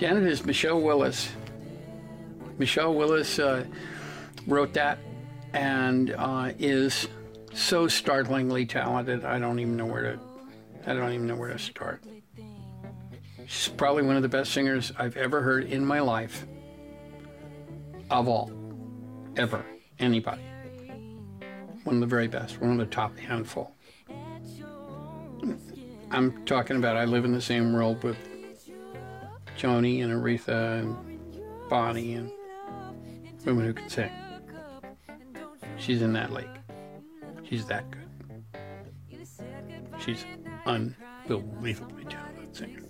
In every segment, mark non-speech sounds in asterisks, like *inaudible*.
Janet is Michelle Willis. Michelle Willis uh, wrote that and uh, is so startlingly talented. I don't even know where to. I don't even know where to start. She's probably one of the best singers I've ever heard in my life. Of all, ever, anybody. One of the very best. One of the top handful. I'm talking about. I live in the same world with Joni and Aretha and Bonnie and women who can sing. She's in that league. She's that good. She's unbelievably talented singer.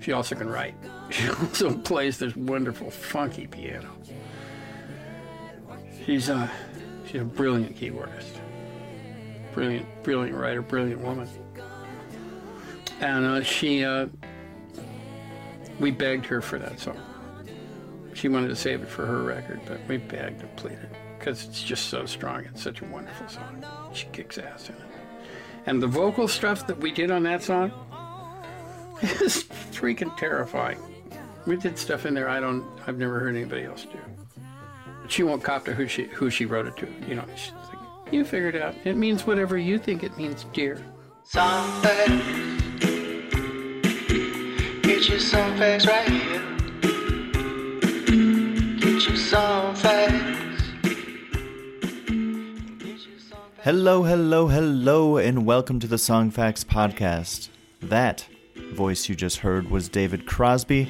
She also can write. *laughs* She also plays this wonderful funky piano. She's a she's a brilliant keyboardist. Brilliant, brilliant writer, brilliant woman. And uh, she uh, we begged her for that song. She wanted to save it for her record, but we begged and pleaded because it's just so strong. It's such a wonderful song. She kicks ass in it. And the vocal stuff that we did on that song *laughs* is freaking terrifying. We did stuff in there I don't, I've never heard anybody else do. She won't cop to who she who she wrote it to. You know, she's like, you figured it out. It means whatever you think it means, dear. Get you some facts right here. Get you some facts. Hello, hello, hello, and welcome to the Song Facts Podcast. That voice you just heard was David Crosby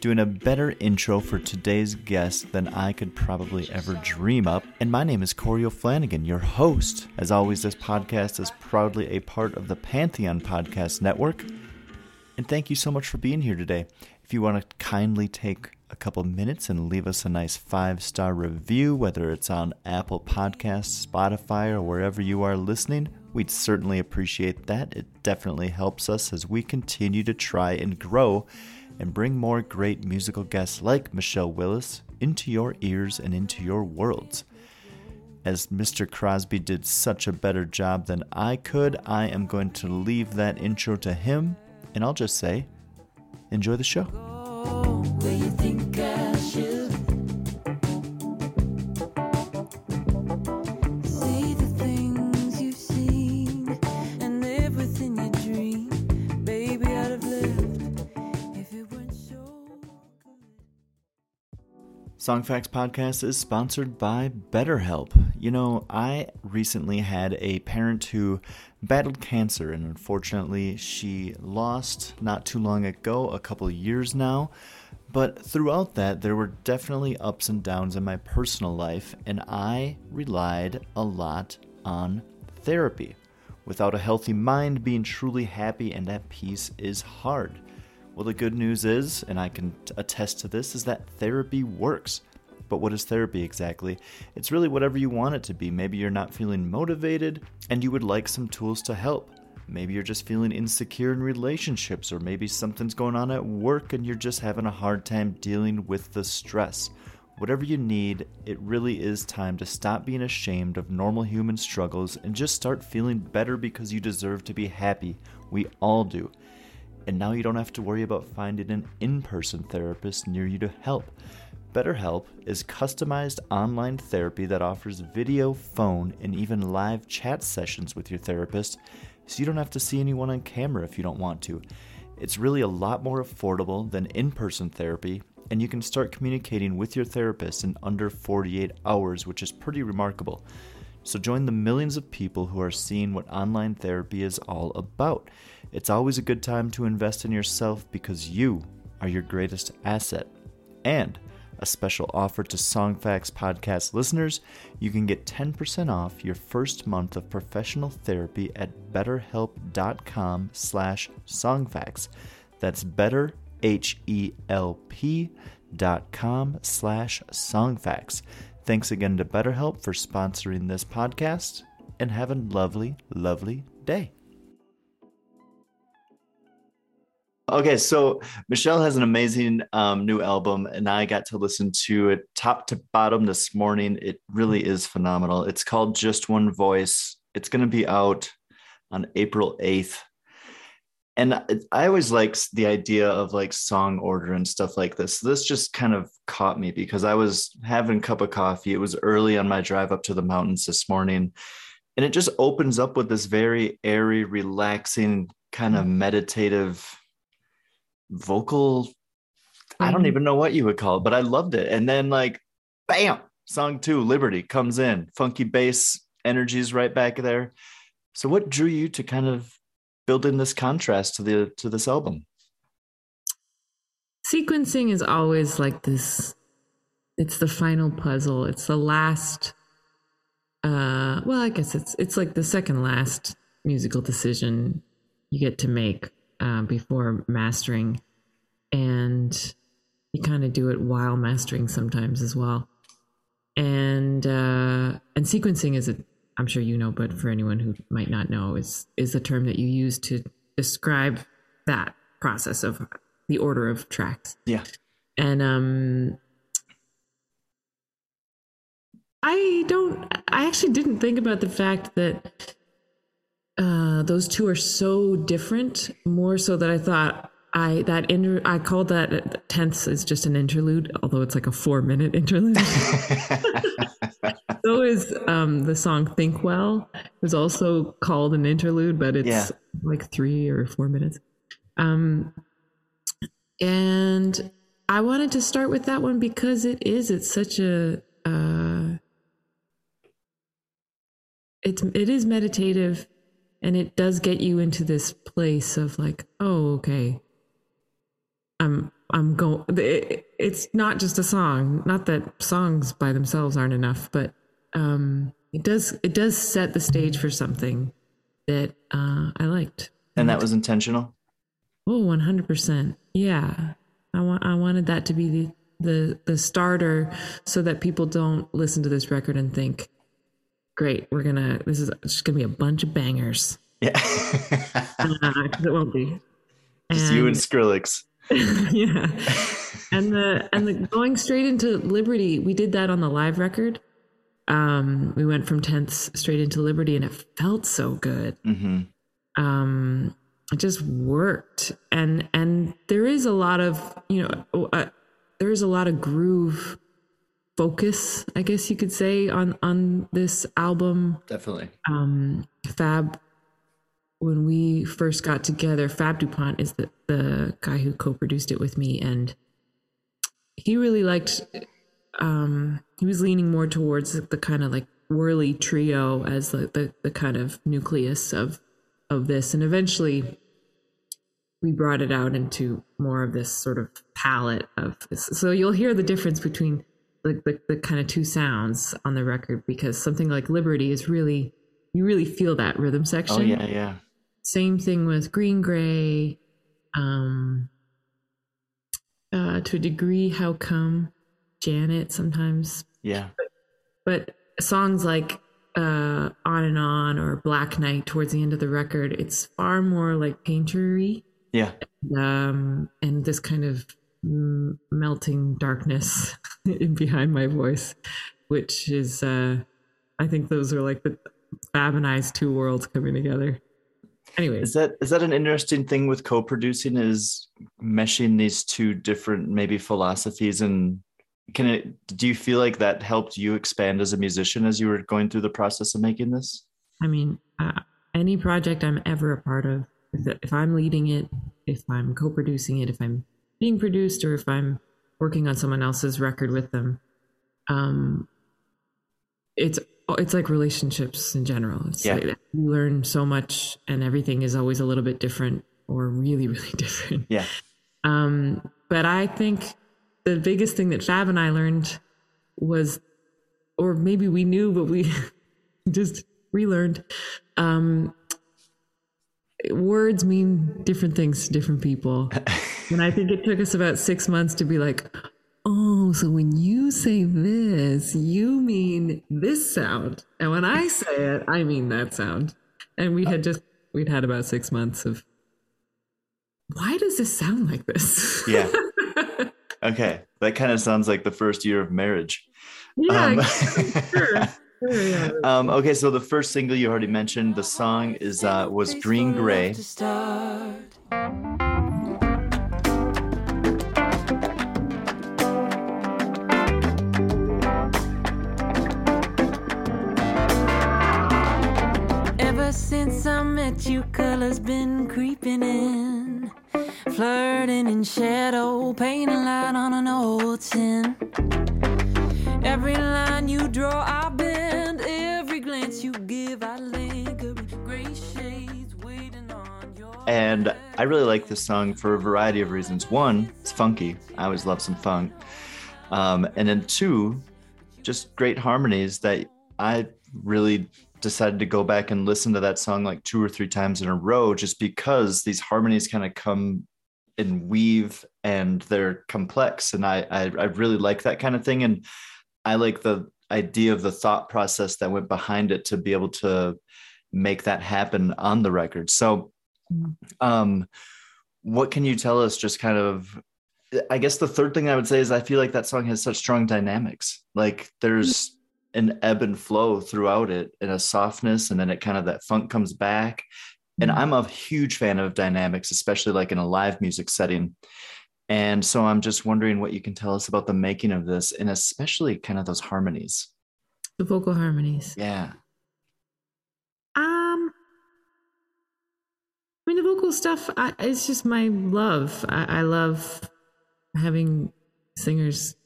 doing a better intro for today's guest than I could probably ever dream up. And my name is Corey O'Flanagan, your host. As always, this podcast is proudly a part of the Pantheon Podcast Network. And thank you so much for being here today. If you want to kindly take a couple minutes and leave us a nice five star review, whether it's on Apple Podcasts, Spotify, or wherever you are listening, we'd certainly appreciate that. It definitely helps us as we continue to try and grow and bring more great musical guests like Michelle Willis into your ears and into your worlds. As Mr. Crosby did such a better job than I could, I am going to leave that intro to him and I'll just say, enjoy the show. Song Facts Podcast is sponsored by BetterHelp. You know, I recently had a parent who battled cancer, and unfortunately, she lost not too long ago, a couple years now. But throughout that, there were definitely ups and downs in my personal life, and I relied a lot on therapy. Without a healthy mind, being truly happy and at peace is hard. Well, the good news is, and I can attest to this, is that therapy works. But what is therapy exactly? It's really whatever you want it to be. Maybe you're not feeling motivated and you would like some tools to help. Maybe you're just feeling insecure in relationships, or maybe something's going on at work and you're just having a hard time dealing with the stress. Whatever you need, it really is time to stop being ashamed of normal human struggles and just start feeling better because you deserve to be happy. We all do. And now you don't have to worry about finding an in person therapist near you to help. BetterHelp is customized online therapy that offers video, phone, and even live chat sessions with your therapist, so you don't have to see anyone on camera if you don't want to. It's really a lot more affordable than in person therapy, and you can start communicating with your therapist in under 48 hours, which is pretty remarkable. So join the millions of people who are seeing what online therapy is all about. It's always a good time to invest in yourself because you are your greatest asset. And a special offer to Songfacts podcast listeners. You can get 10% off your first month of professional therapy at betterhelp.com slash songfacts. That's better, H-E-L-P dot com slash songfacts. Thanks again to BetterHelp for sponsoring this podcast and have a lovely, lovely day. Okay, so Michelle has an amazing um, new album, and I got to listen to it top to bottom this morning. It really is phenomenal. It's called Just One Voice. It's going to be out on April 8th. And I always like the idea of like song order and stuff like this. This just kind of caught me because I was having a cup of coffee. It was early on my drive up to the mountains this morning. And it just opens up with this very airy, relaxing, kind of meditative vocal i don't Mhm. even know what you would call it but i loved it. And then like bam song two liberty comes in. Funky bass energies right back there. So what drew you to kind of build in this contrast to the to this album? Sequencing is always like this it's the final puzzle. It's the last uh well i guess it's it's like the second last musical decision you get to make uh, before mastering. And you kind of do it while mastering sometimes as well. And uh and sequencing is a i'm sure you know but for anyone who might not know is is the term that you use to describe that process of the order of tracks. Yeah. And um i don't i actually didn't think about the fact that uh those two are so different more so that i thought i that inter i called that tenths as just an interlude although it's like a four minute interlude *laughs* so is um the song think well is also called an interlude but it's Yeah. like three or four minutes um and I wanted to start with that one because it is. It's such a. Uh, it's it is meditative, and it does get you into this place of like, oh, okay. I'm I'm going. It, it's not just a song. Not that songs by themselves aren't enough, but um, it does it does set the stage for something that uh, I liked. and that was intentional oh Oh, one hundred percent. Yeah, I want. I wanted that to be the the the starter, so that people don't listen to this record and think, "Great, we're gonna. This is just gonna be a bunch of bangers." yeah *laughs* Because it won't be. just you and skrillex *laughs* yeah, and the and the going straight into Liberty. We did that on the live record. Um, we went from tenths straight into Liberty, and it felt so good. hmm um it just worked and and there is a lot of you know uh, there is a lot of groove focus i guess you could say on on this album. Definitely. Um fab when we first got together fab dupont is the the guy who co-produced it with me and he really liked um he was leaning more towards the kind of like Wurly trio as the, the the kind of nucleus of of this and eventually we brought it out into more of this sort of palette of this so you'll hear the difference between the, the, the kind of two sounds on the record because something like liberty is really you really feel that rhythm section. oh yeah yeah. Same thing with green gray um uh to a degree how come janet sometimes. Yeah. But songs like uh on and on or black night towards the end of the record it's far more like paintery. Yeah. Um and this kind of melting darkness *laughs* *laughs* behind my voice which is uh i think those are like the fab and i's two worlds coming together Anyway, Is that is that an interesting thing with co-producing? Is meshing these two different maybe philosophies and can it? Do you feel like that helped you expand as a musician as you were going through the process of making this? I mean, uh, any project I'm ever a part of, if, if I'm leading it, if I'm co producing it, if I'm being produced, or if I'm working on someone else's record with them, um, it's it's like relationships in general. It's Yeah. like you learn so much, and everything is always a little bit different or really, *laughs* really different. Yeah, Um, but I think the biggest thing that Fab and I learned was, or maybe we knew, but we *laughs* just relearned. Um, words mean different things to different people. *laughs* and I think it took us about six months to be like, oh, so when you say this, you mean this sound. And when I say it, I mean that sound. And we had just, we'd had about six months of, why does this sound like this? Yeah. *laughs* okay. That kind of sounds like the first year of marriage. Yeah, Um, *laughs* sure. Sure. *laughs* Um, okay, so the first single you already mentioned, the song is uh, was Green Gray. Since I met you, colors been creeping in. Flirting in shadow, painting light on an old tin. Every line you draw, I bend. Every glance you give, I linger. in Gray shades waiting on your. And I really like this song for a variety of reasons. One, it's funky. I always love some funk. Um, and then two, just great harmonies that I really decided to go back and listen to that song like two or three times in a row just because these harmonies kind of come and weave and they're complex and I, I i really like that kind of thing and i like the idea of the thought process that went behind it to be able to make that happen on the record. So um what can you tell us just kind of i guess the third thing i would say is i feel like that song has such strong dynamics. Like there's an ebb and flow throughout it and a softness and then it kind of that funk comes back. And i'm a huge fan of dynamics especially like in a live music setting. And so i'm just wondering what you can tell us about the making of this and especially kind of those harmonies. The vocal harmonies. yeah. Um, I mean, the vocal stuff, I, it's just my love. I, I love having singers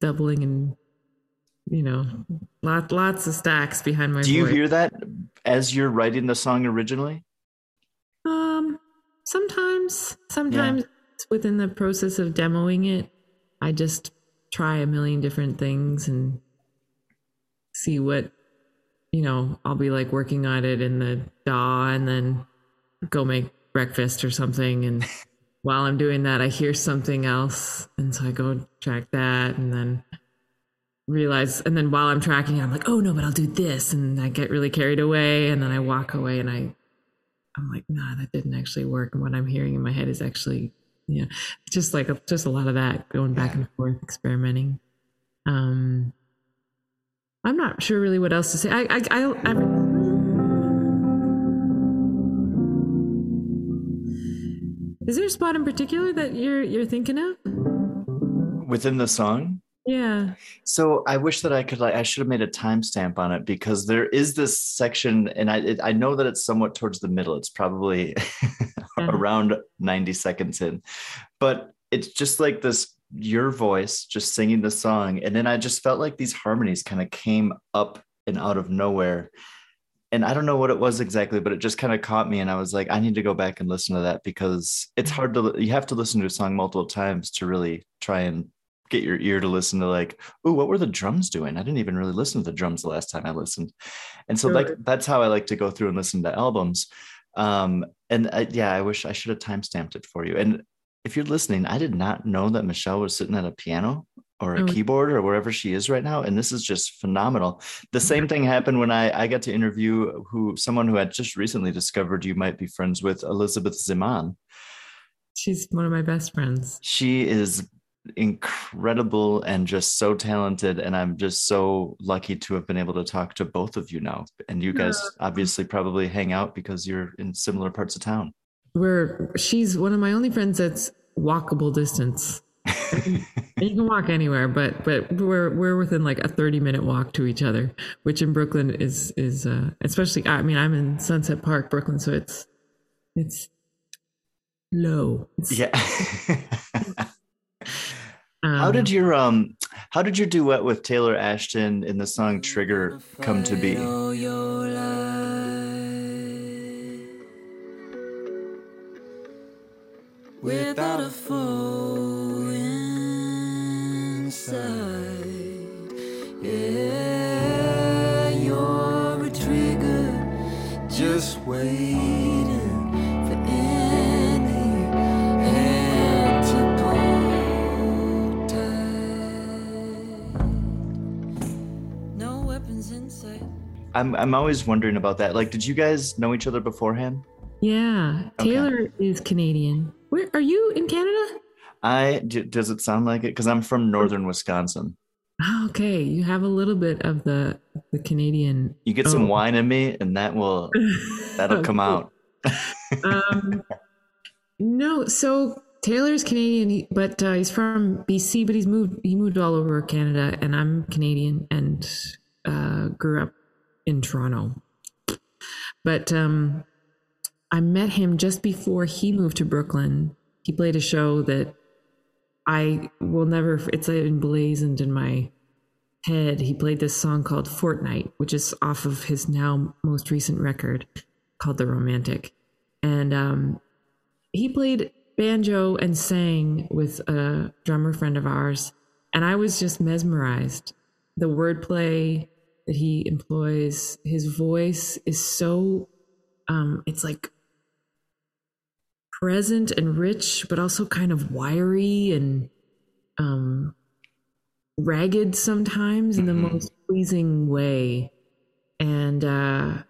doubling and, you know, lot, lots of stacks behind my do you voice. hear that as you're writing the song originally Um, sometimes, sometimes within the process of demoing it, I just try a million different things and see what, you know, I'll be like working on it in the DAW and then go make breakfast or something. And *laughs* while I'm doing that, I hear something else. And so I go track that and then realize and then while I'm tracking I'm like, oh no, but I'll do this and I get really carried away and then I walk away and I I'm like, nah, that didn't actually work. And what I'm hearing in my head is actually, yeah, just like a, just a lot of that going back and forth, experimenting. Um, I'm not sure really what else to say. I, I, I, I is there a spot in particular that you're you're thinking of? within the song Yeah. So I wish that I could like I should have made a timestamp on it because there is this section, and I it, I know that it's somewhat towards the middle. It's probably *laughs* around ninety seconds in, but it's just like this your voice just singing the song, and then I just felt like these harmonies kind of came up and out of nowhere. And I don't know what it was exactly, but it just kind of caught me, and I was like, I need to go back and listen to that because it's hard to. You have to listen to a song multiple times to really try and get your ear to listen to like, oh, what were the drums doing? I didn't even really listen to the drums the last time I listened. And so like that's how I like to go through and listen to albums. Um, and I, yeah, I wish I should have time stamped it for you. And if you're listening, I did not know that Michelle was sitting at a piano or a Oh. keyboard or wherever she is right now. And this is just phenomenal. The same thing happened when I, I got to interview who someone who had just recently discovered you might be friends with, Elizabeth Ziman. She's one of my best friends. She is incredible and just so talented and i'm just so lucky to have been able to talk to both of you now and you guys obviously probably hang out because you're in similar parts of town We're she's one of my only friends that's walkable distance. *laughs* You can walk anywhere, but but we're we're within like a thirty minute walk to each other, which in Brooklyn is is uh, especially. I mean, I'm in Sunset Park, Brooklyn, so it's it's low. It's, yeah *laughs* um, how did your um how did your duet with taylor ashton in the song trigger come to be All your life. Without a foe in side. Yeah, you're a trigger, just waiting I'm I'm always wondering about that. Like, did you guys know each other beforehand? Yeah, Okay. Taylor is Canadian. Where are you in Canada? I d- does it sound like it? Because I'm from northern Wisconsin. Oh, okay, you have a little bit of the the Canadian. You get some Oh. wine in me, and that will *laughs* that'll come out. *laughs* um, no, so Taylor's Canadian, but uh, he's from BC, but he's moved. He moved all over Canada, and I'm Canadian and uh, grew up in Toronto. But um, I met him just before he moved to Brooklyn. He played a show that I will never. It's emblazoned in my head. He played this song called Fortnight, which is off of his now most recent record called The Romantic and um, he played banjo and sang with a drummer friend of ours and i was just mesmerized the wordplay that he employs his voice is so um, it's like present and rich but also kind of wiry and um, ragged sometimes in the Mhm. most pleasing way and uh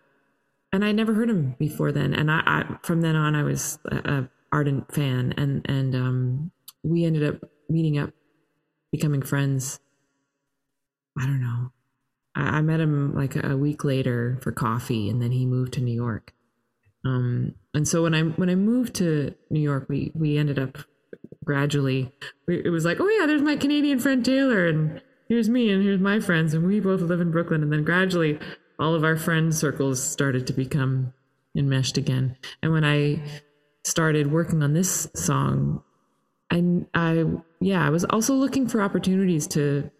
and I never heard him before then. And I, I from then on, I was a, a ardent fan, and and um, we ended up meeting up, becoming friends. I don't know. I, I met him like a week later for coffee, and then he moved to New York. Um, and so when I when I moved to New York, we we ended up gradually. We, it was like, oh yeah, there's my Canadian friend Taylor, and here's me, and here's my friends, and we both live in Brooklyn. And then gradually, all of our friend circles started to become enmeshed again. And when I started working on this song, I, I, yeah, I was also looking for opportunities to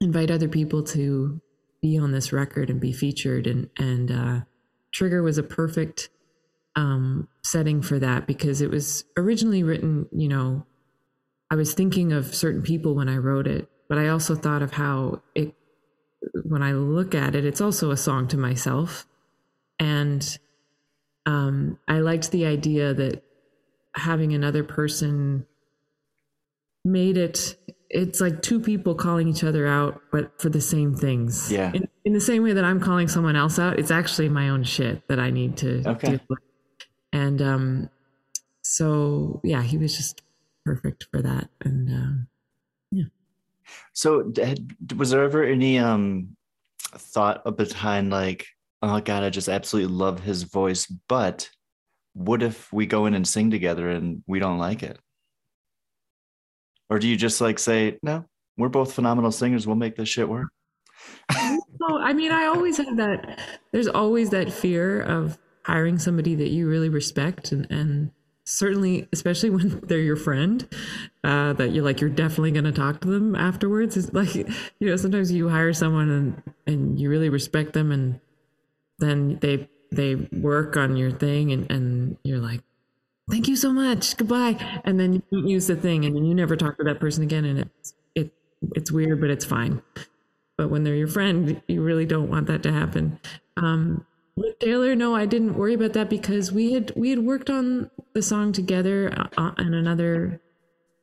invite other people to be on this record and be featured. And, and, uh, Trigger was a perfect, um, setting for that because it was originally written, you know, I was thinking of certain people when I wrote it, but I also thought of how it when I look at it, it's also a song to myself. And um, I liked the idea that having another person made it, it's like two people calling each other out, but for the same things. Yeah. In, in the same way that I'm calling someone else out, it's actually my own shit that I need to Okay. deal with. And um, so, yeah, he was just perfect for that. And um, yeah. So, was there ever any um thought behind like, oh God, I just absolutely love his voice, but what if we go in and sing together and we don't like it? Or do you just like say, no, we're both phenomenal singers, we'll make this shit work? Well, I mean, I always have that. There's always that fear of hiring somebody that you really respect, and, and certainly, especially *laughs* when they're your friend, uh, that you're like you're definitely going to talk to them afterwards. It's like you know, sometimes you hire someone and and you really respect them, and then they they work on your thing, and and you're like. Thank you so much. Goodbye. And then you don't use the thing, and then you never talk to that person again, and it's it it's weird, but it's fine but when they're your friend, you really don't want that to happen. Um, with Taylor, no, I didn't worry about that because we had we had worked on the song together uh, on another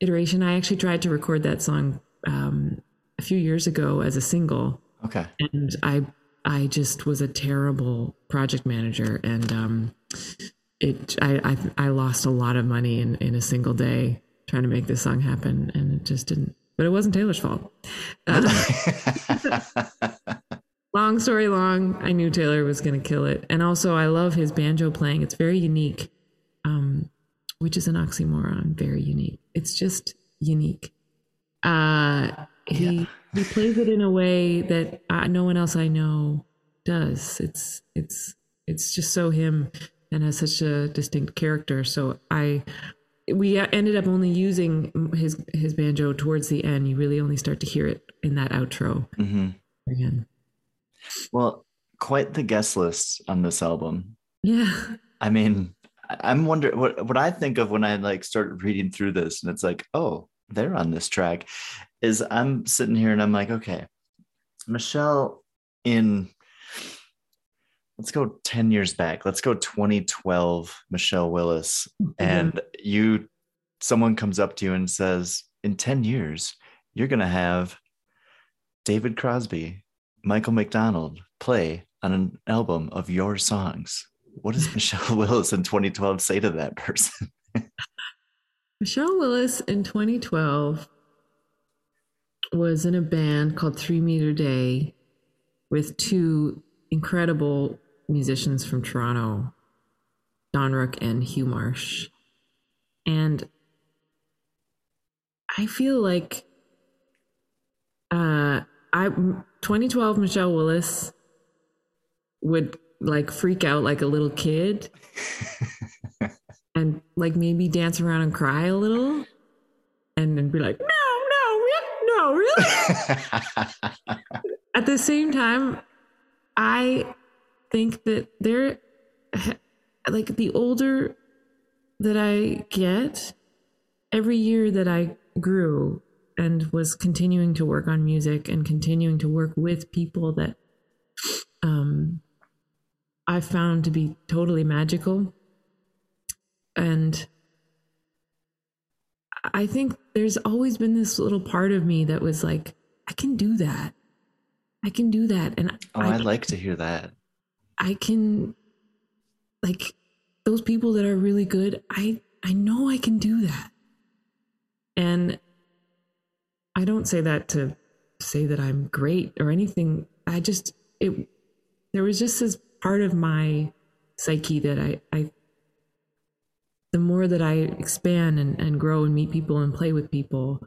iteration. I actually tried to record that song um, a few years ago as a single, Okay. and I I just was a terrible project manager, and um, it I, I I lost a lot of money in in a single day trying to make this song happen, and it just didn't. But it wasn't Taylor's fault. Uh, *laughs* long story long, I knew Taylor was going to kill it, and also I love his banjo playing. It's very unique, um, which is an oxymoron. Very unique. It's just unique. Uh, he he plays it in a way that uh, no one else I know does. It's it's it's just so him and has such a distinct character. So I we ended up only using his his banjo towards the end. You really only start to hear it in that outro hmm again. Well, quite the guest list on this album. Yeah. I mean, I'm wondering what what I think of when I like start reading through this, and it's like, oh, they're on this track. is I'm sitting here and I'm like, okay, Michelle in let's go 10 years back. Let's go 2012, Michelle Willis. Mm-hmm. And you someone comes up to you and says, in 10 years, you're gonna have David Crosby, Michael McDonald play on an album of your songs. What does *laughs* Michelle Willis in 2012 say to that person? *laughs* Michelle Willis in 2012 was in a band called Three Metre Day with two incredible musicians from Toronto, Don Rooke and Hugh Marsh. And I feel like uh I 2012 Michelle Willis would like freak out like a little kid *laughs* and like maybe dance around and cry a little and then be like no no no really *laughs* at the same time i think that there like the older that i get every year that i grew and was continuing to work on music and continuing to work with people that um i found to be totally magical and I think there's always been this little part of me that was like, I can do that. I can do that. And oh, I, like to hear that. I can like those people that are really good, I I know I can do that. And I don't say that to say that I'm great or anything. I just it there was just this part of my psyche that I I the more that I expand and, and grow and meet people and play with people,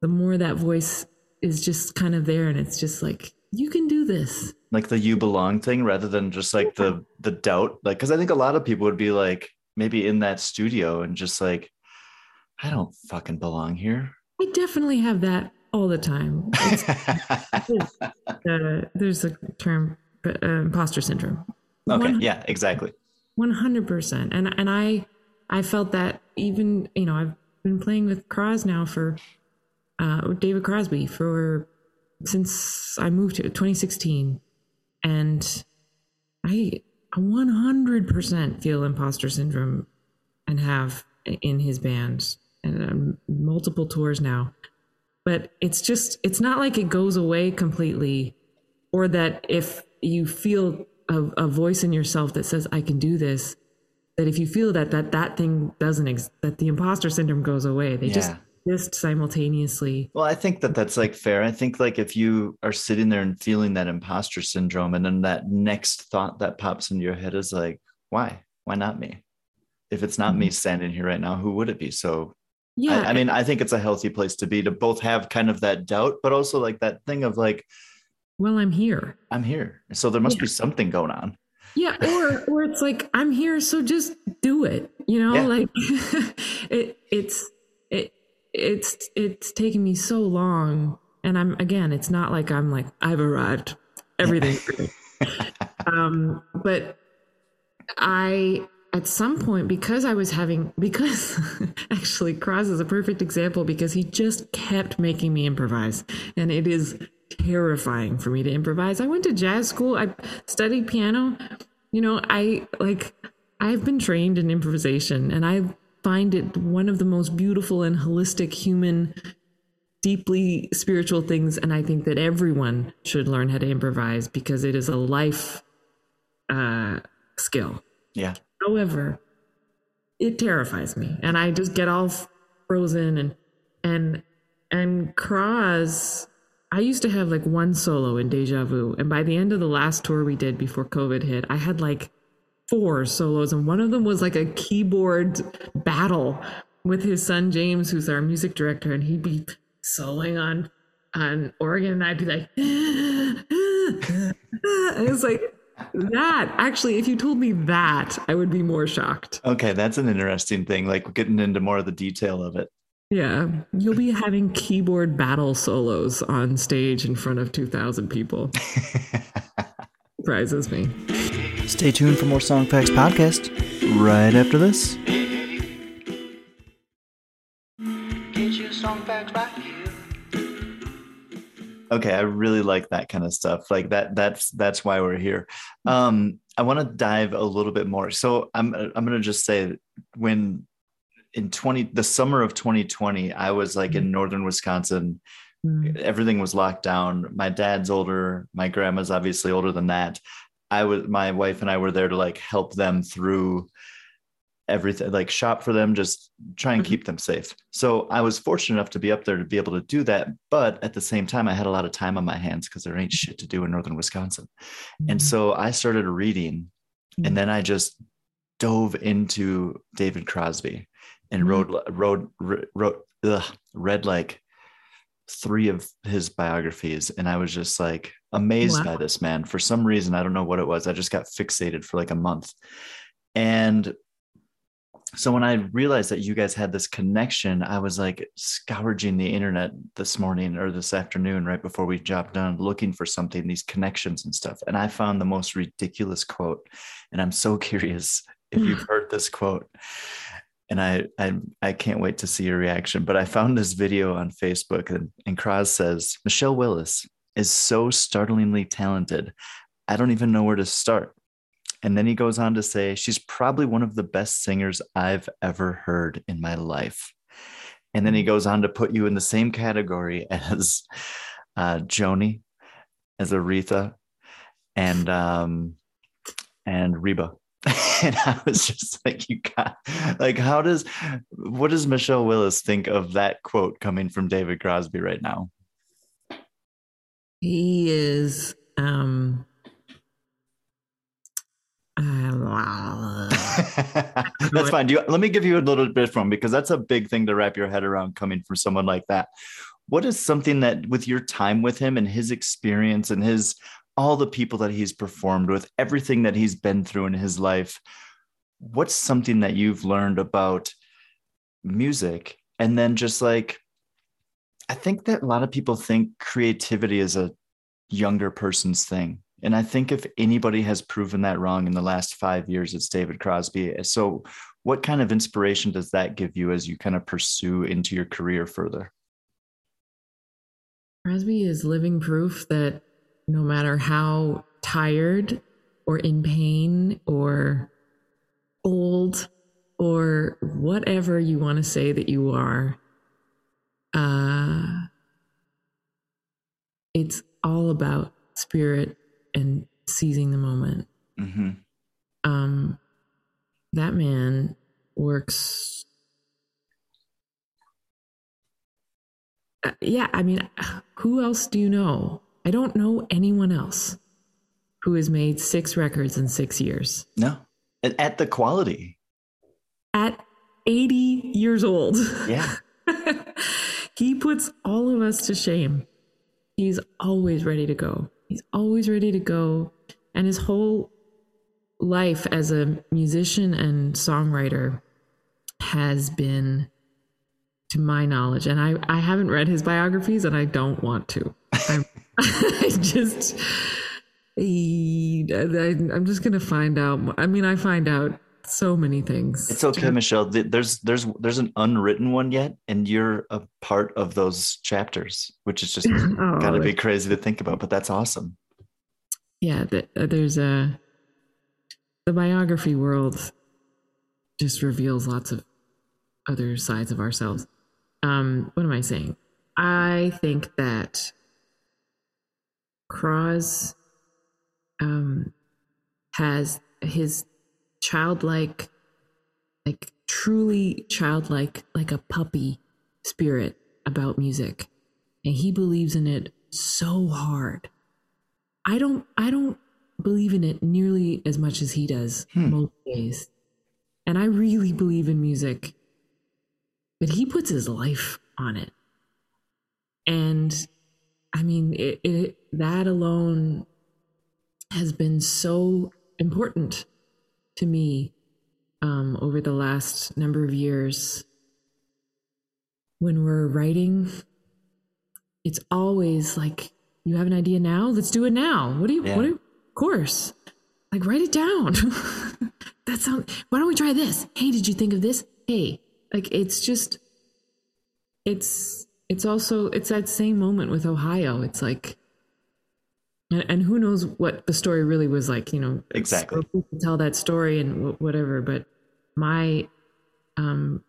the more that voice is just kind of there and it's just like, you can do this. Like the you belong thing rather than just like the the doubt. Like cause I think a lot of people would be like maybe in that studio and just like, I don't fucking belong here. I definitely have that all the time. *laughs* uh, there's a term, uh, imposter syndrome. Okay. yeah, exactly. 100%. And, and I, I felt that even, you know, I've been playing with Croz now for uh, David Crosby for since I moved to 2016. And I 100% feel imposter syndrome and have in his band and um, multiple tours now. But it's just, it's not like it goes away completely or that if you feel a, a voice in yourself that says, I can do this, that if you feel that that that thing doesn't ex- that the imposter syndrome goes away they yeah. just exist simultaneously. Well i think that that's like fair. I think like if you are sitting there and feeling that imposter syndrome and then that next thought that pops into your head is like why? Why not me? If it's not mm-hmm. me standing here right now who would it be? So yeah. I, I mean i think it's a healthy place to be to both have kind of that doubt but also like that thing of like well i'm here. I'm here. So there must yeah. be something going on. Yeah or or it's like i'm here so just do it you know? Yeah. like *laughs* it it's it it's it's taken me so long and i'm again it's not like i'm like i've arrived everything *laughs* um but i at some point because i was having because *laughs* actually Croz is a perfect example because he just kept making me improvise and it is terrifying for me to improvise. I went to jazz school. I studied piano. You know, I like I've been trained in improvisation and I find it one of the most beautiful and holistic human deeply spiritual things and I think that everyone should learn how to improvise because it is a life uh skill. Yeah. However, it terrifies me and I just get all frozen and and and Croz I used to have like one solo in Deja Vu, and by the end of the last tour we did before COVID hit, I had like four solos, and one of them was like a keyboard battle with his son James, who's our music director, and he'd be soloing on on organ, and I'd be like, ah, ah, ah. and it's like that. Actually, if you told me that, I would be more shocked. Okay, that's an interesting thing. Like getting into more of the detail of it. Yeah, you'll be having keyboard battle solos on stage in front of 2,000 people. *laughs* Surprises me. Stay tuned for more Song Facts podcast right after this. Get your song facts right here. Okay, I really like that kind of stuff. Like that that's that's why we're here. Um I want to dive a little bit more. So I'm I'm going to just say when in 20 the summer of 2020 I was like in northern Wisconsin. Mm. Everything was locked down. My dad's older, my grandma's obviously older than that. I was my wife and I were there to like help them through everything like shop for them just try and Mhm. keep them safe. So i was fortunate enough to be up there to be able to do that but at the same time i had a lot of time on my hands because there ain't shit to do in northern wisconsin. And mm-hmm. so i started reading and mm-hmm. then i just dove into david crosby and mm-hmm. wrote wrote wrote, wrote ugh, read like three of his biographies and i was just like amazed by this man for some reason i don't know what it was i just got fixated for like a month and so when I realized that you guys had this connection, I was like scourging the internet this morning or this afternoon, right before we dropped down, looking for something, these connections and stuff. And I found the most ridiculous quote. And I'm so *laughs* curious if you've *sighs* heard this quote. And I, I I can't wait to see your reaction. But I found this video on Facebook and, and Croz says, Michelle Willis is so startlingly talented. I don't even know where to start. And then he goes on to say, she's probably one of the best singers I've ever heard in my life. And then he goes on to put you in the same category *laughs* as uh, Joni, as Aretha, and um, and Reba. *laughs* and I was just like, you got like, how does what does Michelle Willis think of that quote coming from David Crosby right now? He is um *sighs* that's fine. Do you, let me give you a little bit from because that's a big thing to wrap your head around coming from someone like that. What is something that, with your time with him and his experience and his all the people that he's performed with, everything that he's been through in his life, what's something that you've learned about music? And then just like, I think that a lot of people think creativity is a younger person's thing. And I think if anybody has proven that wrong in the last five years, it's David Crosby. So, what kind of inspiration does that give you as you kind of pursue into your career further? Crosby is living proof that no matter how tired or in pain or old or whatever you want to say that you are, uh, it's all about spirit and seizing the moment. Mm-hmm. Um, that man works. Uh, yeah, I mean, who else do you know? I don't know anyone else who has made six records in six years No, at, at the quality. at 80 years old. Yeah. *laughs* he puts all of us to shame. He's always ready to go. He's always ready to go. And his whole life as a musician and songwriter has been, to my knowledge, and I, I haven't read his biographies and I don't want to. I'm, I *laughs* just, I, am just going to find out. I mean, I find out so many things. It's okay, Michelle. There's there's there's an unwritten one yet, and you're a part of those chapters, which is just *laughs* Oh, gotta be crazy to think about. But that's awesome. yeah th- uh, there's a the biography world just reveals lots of other sides of ourselves um what am i saying i think that Croz um has his childlike like truly childlike like a puppy spirit about music and he believes in it so hard I don't I don't believe in it nearly as much as he does Hmm. most days. And I really believe in music. But he puts his life on it. And I mean it, it that alone has been so important to me um, over the last number of years. When we're writing, it's always like you have an idea now? Let's do it now. What do you Yeah. what do you, of course. Like write it down. *laughs* That sounds why don't we try this? Hey did you think of this? Hey. Like it's just it's it's also it's that same moment with Ohio. It's like, and, and who knows what the story really was like? You know, Exactly. so tell that story and wh- whatever. But my, um,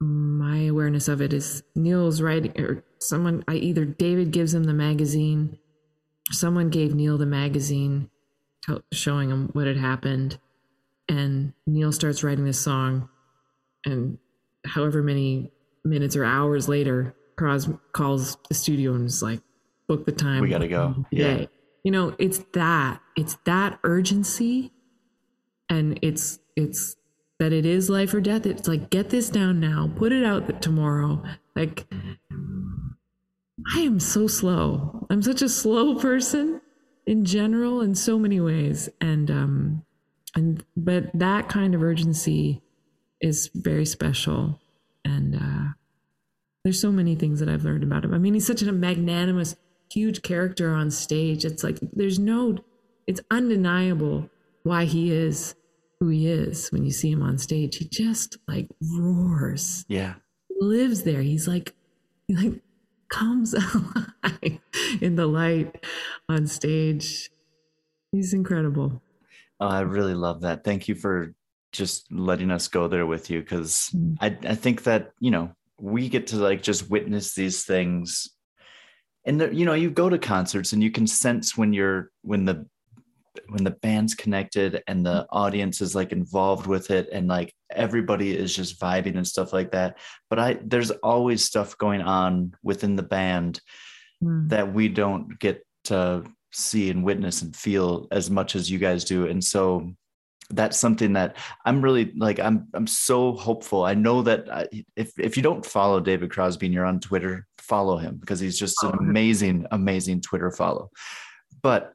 my awareness of it is Neil's writing or someone. I either David gives him the magazine, someone gave Neil the magazine, showing him what had happened, and Neil starts writing this song, and however many minutes or hours later, Croz calls the studio and is like, "Book the time. We gotta go." Yeah. today." You know, it's that. It's that urgency, and it's it's that it is life or death. It's like get this down now, put it out tomorrow. Like, I am so slow. I'm such a slow person in general in so many ways, and um, and but that kind of urgency is very special and uh there's so many things that I've learned about him. I mean, he's such a magnanimous, huge character on stage. It's like there's no, it's undeniable why he is who he is when you see him on stage. He just like roars, Yeah. lives there. He's like, he like comes *laughs* alive in the light on stage. He's incredible. Oh, I really love that. Thank you for just letting us go there with you because Mm. I, I think that, you know, we get to like just witness these things. And there, you know, you go to concerts and you can sense when you're when the when the band's connected and the audience is like involved with it and like everybody is just vibing and stuff like that. But I there's always stuff going on within the band Mm. that we don't get to see and witness and feel as much as you guys do and so that's something that i'm really like i'm i'm so hopeful i know that I, if if you don't follow david crosby and you're on twitter follow him because he's just an amazing amazing twitter follow but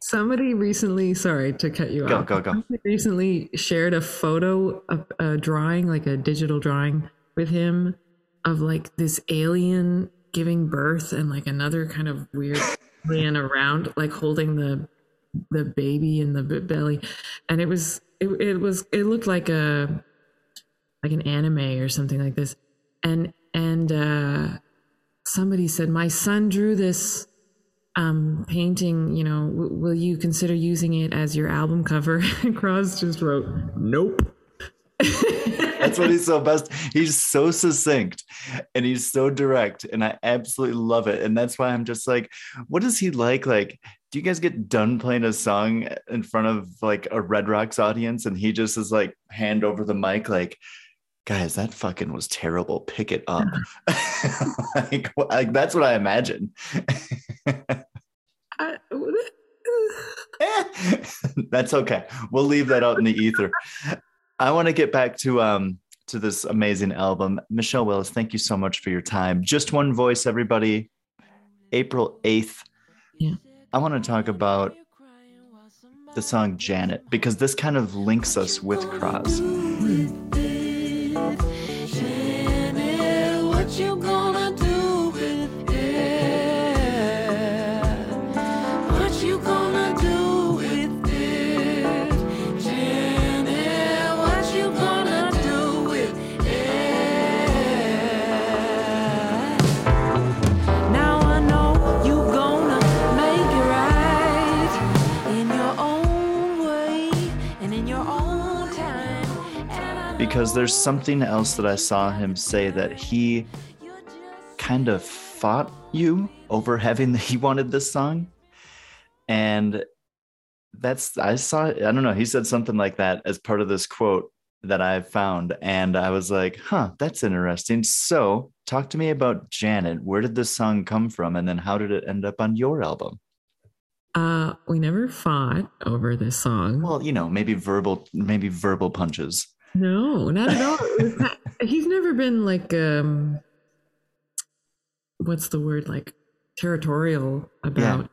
Somebody recently, sorry to cut you Go, off. go, go. Somebody recently shared a photo of a drawing, like a digital drawing with him of like this alien giving birth and like another kind of weird alien around, like holding the the baby in the belly. And it was it, it was it looked like a like an anime or something like this. And and uh somebody said my son drew this um, painting, you know, w- will you consider using it as your album cover? *laughs* And Croz just wrote, nope. *laughs* that's what he's so best he's so succinct and he's so direct and i absolutely love it and that's why i'm just like what is he like like do you guys get done playing a song in front of like a red rocks audience? And he just is like hand over the mic like guys that fucking was terrible. Pick it up. *laughs* *laughs* Like, like that's what i imagine. I, *laughs* that's okay. We'll leave that out in the ether. I want to get back to um to this amazing album. Michelle willis thank you so much for your time. Just one voice everybody. April 8th Yeah. I want to talk about the song janet because this kind of links us with Croz. Because there's something else that i saw him say that he kind of fought you over having that *laughs* he wanted this song. And that's i saw i don't know he said something like that as part of this quote that i found. And i was like huh that's interesting. So talk to me about janet. Where did this song come from? And then how did it end up on your album? Uh, we never fought over this song. well you know maybe verbal maybe verbal punches no, not at all. Not- *laughs* he's never been like, um, what's the word? Like territorial about,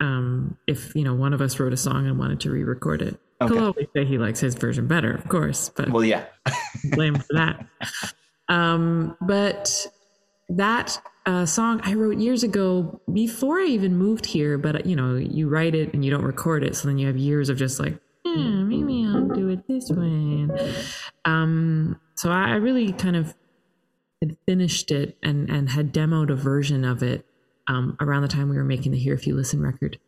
um, if, you know, one of us wrote a song and wanted to re-record it. Okay. He'll always say he likes his version better, of course, but well yeah *laughs* blame for that. Um, but that uh, song I wrote years ago before I even moved here. But you know, you write it and you don't record it, so then you have years of just like, "Hmm, maybe This way. Um, so I, I really kind of had finished it and and had demoed a version of it um, around the time we were making the Here If You Listen record,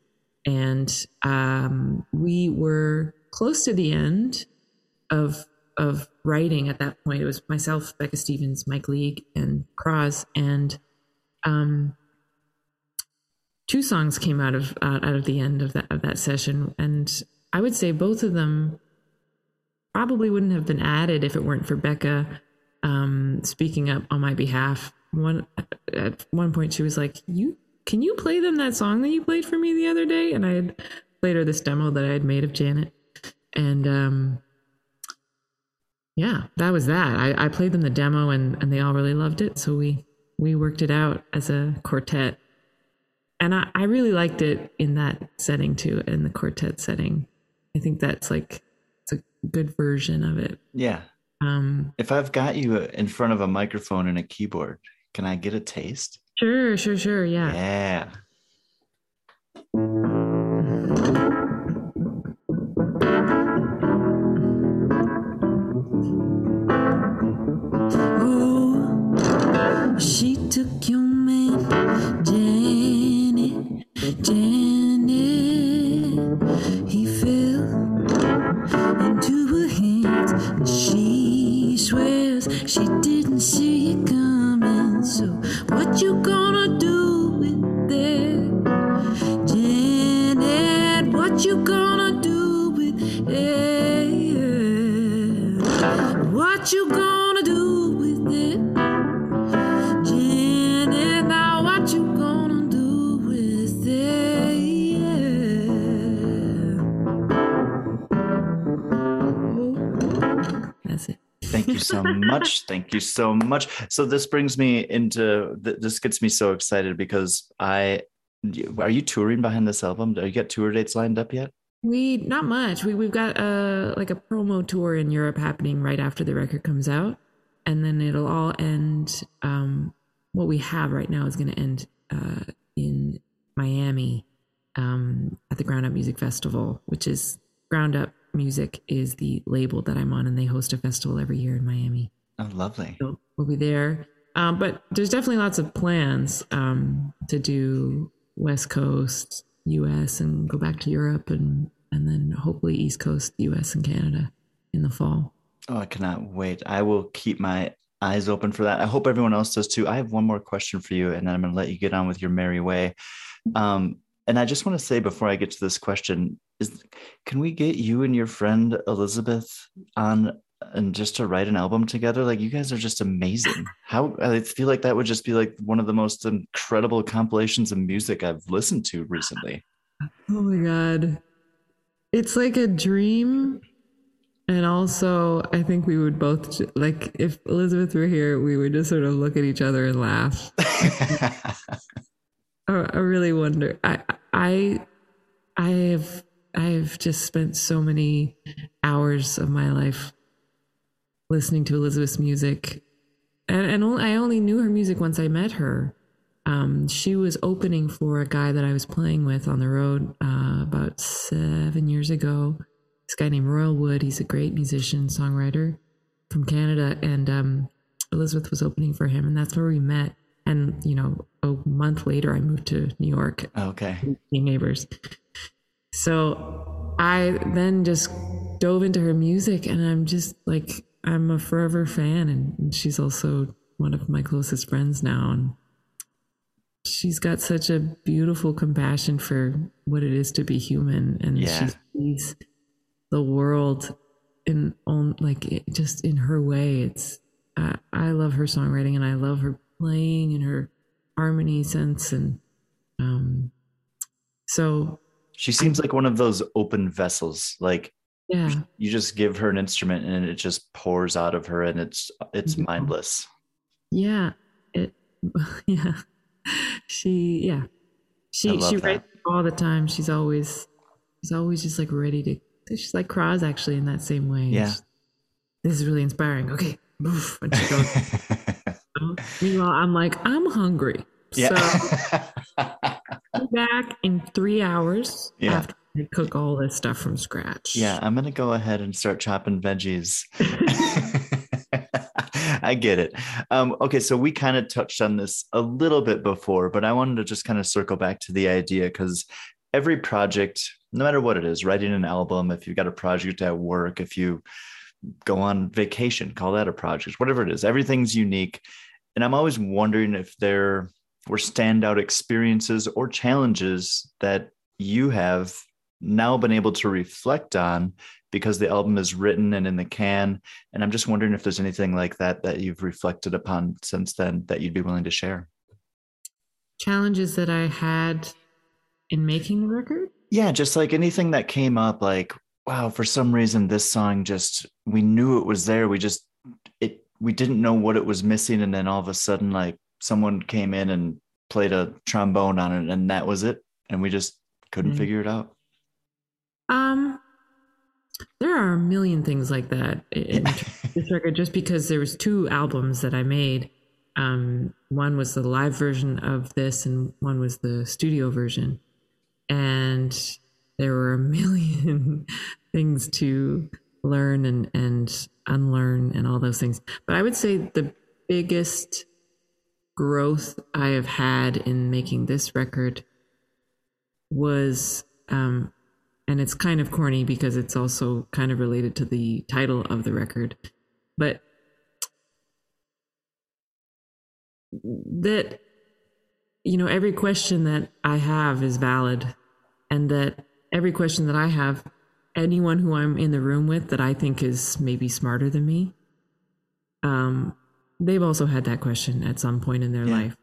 and um, we were close to the end of of writing at that point. It was myself, Becca Stevens, Mike League, and Croz, and um, two songs came out of uh, out of the end of that of that session, and I would say both of them probably wouldn't have been added if it weren't for Becca um, speaking up on my behalf. One at one point, she was like, "You can you play them that song that you played for me the other day?" And I had played her this demo that I had made of Janet, and um, yeah, that was that. I, I played them the demo, and and they all really loved it. So we we worked it out as a quartet, and I, I really liked it in that setting too, in the quartet setting. I think that's like good version of it. Yeah. Um, If I've got you in front of a microphone and a keyboard, can I get a taste? sure, sure, sure. Yeah. Yeah. Oh, she took Thank you so much. So this brings me into th- this gets me so excited because I are you touring behind this album? Do you get tour dates lined up yet? We not much. We we've got a like a promo tour in Europe happening right after the record comes out, and then it'll all end. Um, what we have right now is going to end uh, in Miami um, at the Ground Up Music Festival, which is Ground Up Music is the label that I'm on, and they host a festival every year in Miami. Oh, lovely. So we'll be there. Um, but there's definitely lots of plans um, to do West Coast, U.S., and go back to Europe, and and then hopefully East Coast, U.S. and Canada in the fall. Oh, I cannot wait. I will keep my eyes open for that. I hope everyone else does too. I have one more question for you, and then I'm going to let you get on with your merry way. Um, and I just want to say before I get to this question is can we get you and your friend Elizabeth on and just to write an album together? Like you guys are just amazing. How I feel like that would just be like one of the most incredible compilations of music I've listened to recently. Oh my god, it's like a dream. And also, I think we would both like if Elizabeth were here, we would just sort of look at each other and laugh. *laughs* I, really wonder. I I I have I have just spent so many hours of my life listening to Elizabeth's music, and and only, I only knew her music once I met her. Um, she was opening for a guy that I was playing with on the road uh, about seven years ago. This guy named Royal Wood. He's a great musician, songwriter from Canada, and um, Elizabeth was opening for him, and that's where we met. And you know, a month later, I moved to New York, okay. neighbors. So I then just dove into her music, and I'm just like, I'm a forever fan, and, she's also one of my closest friends now. And she's got such a beautiful compassion for what it is to be human, and Yeah. she sees the world in on like it, just in her way. It's I, I love her songwriting, and I love her playing and her harmony sense, and um, so She seems like one of those open vessels. Like yeah. you just give her an instrument and it just pours out of her and it's it's Mhm. mindless. Yeah. It *laughs* yeah. She yeah. She she writes all the time. She's always she's always just like ready to she's like Croz actually in that same way. Yeah. She- this is really inspiring. Okay. And she goes, *laughs* Meanwhile, I'm like, I'm hungry. So *laughs* yeah. Be back in three hours Yeah. after I cook all this stuff from scratch. yeah, I'm gonna go ahead and start chopping veggies. *laughs* I get it. Um, okay, so we kind of touched on this a little bit before, but I wanted to just kind of circle back to the idea because every project, no matter what it is, writing an album, if you've got a project at work, if you go on vacation, call that a project, whatever it is, everything's unique. And I'm always wondering if there were standout experiences or challenges that you have now been able to reflect on because the album is written and in the can. And I'm just wondering if there's anything like that that you've reflected upon since then that you'd be willing to share. Challenges that I had in making the record? Yeah, just like anything that came up, like, wow, for some reason, this song just, we knew it was there. We just, it, we didn't know what it was missing. And then all of a sudden, like, someone came in and played a trombone on it, and that was it. And we just couldn't mm-hmm. figure it out. Um, there are a million things like that in *laughs* this record. Just because there was two albums that I made, um, one was the live version of this, and one was the studio version, and there were a million *laughs* things to learn and and unlearn and all those things. But I would say the biggest growth I have had in making this record was um, and it's kind of corny because it's also kind of related to the title of the record. But that you know every question that i have is valid. And that every question that i have anyone who i'm in the room with that i think is maybe smarter than me um they've also had that question at some point in their yeah. life.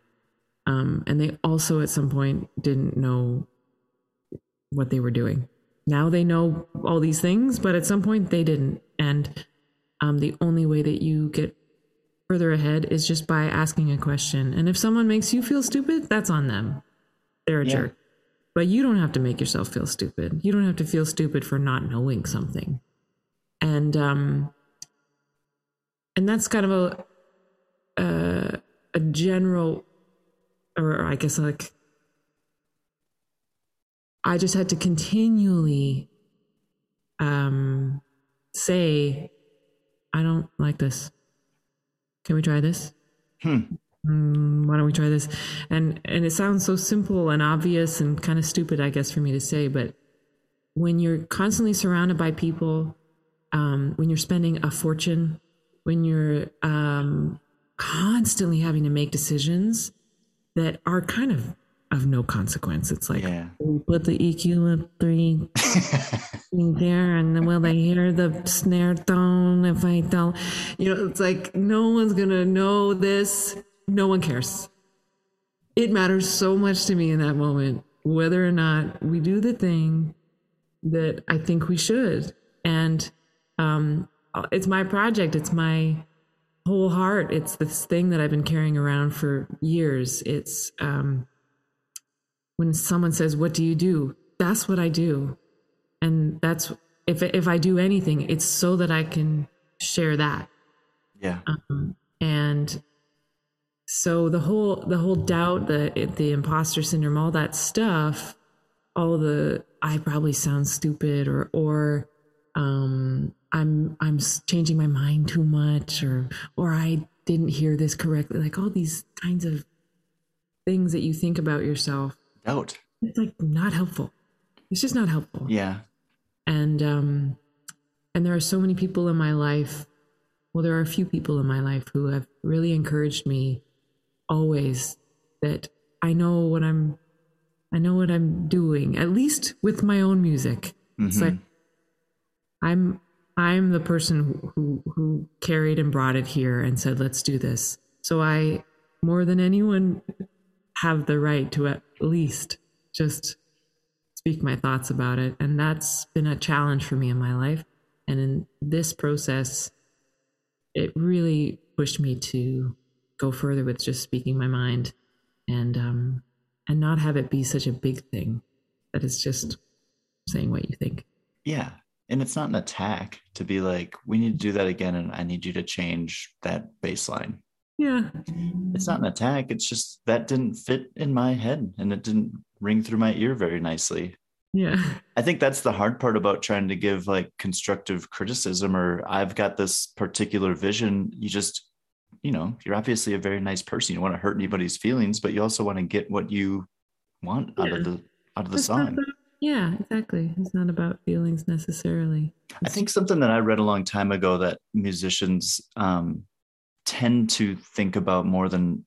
Um and they also at some point didn't know what they were doing now they know all these things, but at some point they didn't. And um, the only way that you get further ahead is just by asking a question. And if someone makes you feel stupid, that's on them. They're a yeah. jerk. But you don't have to make yourself feel stupid. You don't have to feel stupid for not knowing something. And um and that's kind of a uh, a general or I guess like I just had to continually um, say, I don't like this. Can we try this? Hmm. Mm, why don't we try this? And and it sounds so simple and obvious and kind of stupid, I guess, for me to say, but when you're constantly surrounded by people, um, when you're spending a fortune, when you're um, constantly having to make decisions that are kind of of no consequence. It's like yeah. we put the EQ up three *laughs* there, and will they hear the snare tone if I don't? You know, it's like no one's gonna know this. No one cares. It matters so much to me in that moment whether or not we do the thing that I think we should, and um, it's my project. It's my whole heart. It's this thing that I've been carrying around for years. It's um, when someone says, "What do you do?" That's what I do, and that's if if I do anything, it's so that I can share that. Yeah. Um, and so the whole the whole doubt, the the imposter syndrome, all that stuff, all the I probably sound stupid or or um, I'm I'm changing my mind too much or or I didn't hear this correctly. Like all these kinds of things that you think about yourself out. It's like not helpful. It's just not helpful. Yeah. And um and there are so many people in my life. Well, there are a few people in my life who have really encouraged me always that I know what I'm I know what I'm doing, at least with my own music. Mm-hmm. It's like I'm I'm the person who, who who carried and brought it here and said, let's do this. So I more than anyone have the right to least just speak my thoughts about it. And that's been a challenge for me in my life. And in this process, it really pushed me to go further with just speaking my mind and um and not have it be such a big thing that it's just saying what you think. Yeah. And it's not an attack to be like, we need to do that again and I need you to change that bassline. Yeah. It's not an attack. It's just that didn't fit in my head and it didn't ring through my ear very nicely. Yeah. I think that's the hard part about trying to give like constructive criticism or I've got this particular vision. You just you know, you're obviously a very nice person. You don't want to hurt anybody's feelings, but you also want to get what you want out of the out of the It's song. about- yeah, exactly. It's not about feelings necessarily. I think something that I read a long time ago that musicians um, tend to think about more than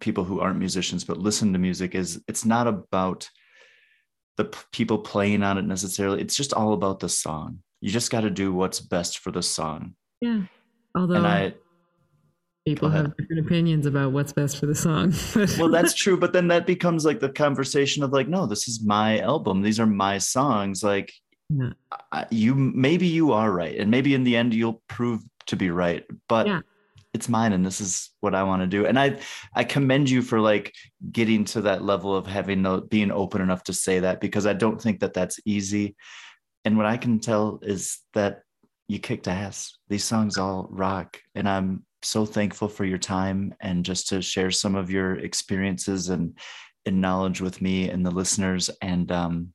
people who aren't musicians but listen to music is it's not about the p- people playing on it necessarily. It's just all about the song. You just got to do what's best for the song. Yeah. Although and I, people have different opinions about what's best for the song. *laughs* well, that's true. But then that becomes like the conversation of like, no, this is my album. These are my songs. Like, Yeah. I- you maybe you are right, and maybe in the end you'll prove to be right. But Yeah. It's mine, and this is what I want to do. And I, I commend you for like getting to that level of having the being open enough to say that because I don't think that that's easy. And what I can tell is that you kicked ass. These songs all rock, and I'm so thankful for your time and just to share some of your experiences and and knowledge with me and the listeners. And um,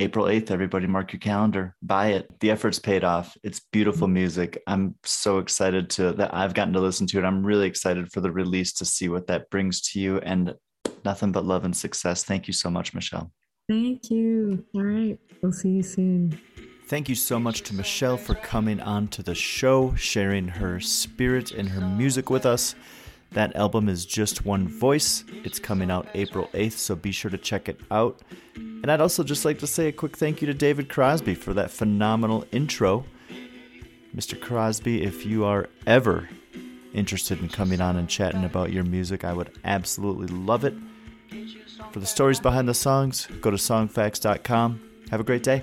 April 8th, everybody mark your calendar, buy it. The effort's paid off. It's beautiful mm-hmm. music. I'm so excited to that I've gotten to listen to it. I'm really excited for the release to see what that brings to you and nothing but love and success. Thank you so much, Michelle. Thank you. All right. We'll see you soon. Thank you so much to Michelle for coming on to the show, sharing her spirit and her music with us. That album is Just One Voice. It's coming out April 8th, so be sure to check it out. And I'd also just like to say a quick thank you to David Crosby for that phenomenal intro. Mr. Crosby, if you are ever interested in coming on and chatting about your music, I would absolutely love it. For the stories behind the songs, go to songfacts.com. Have a great day.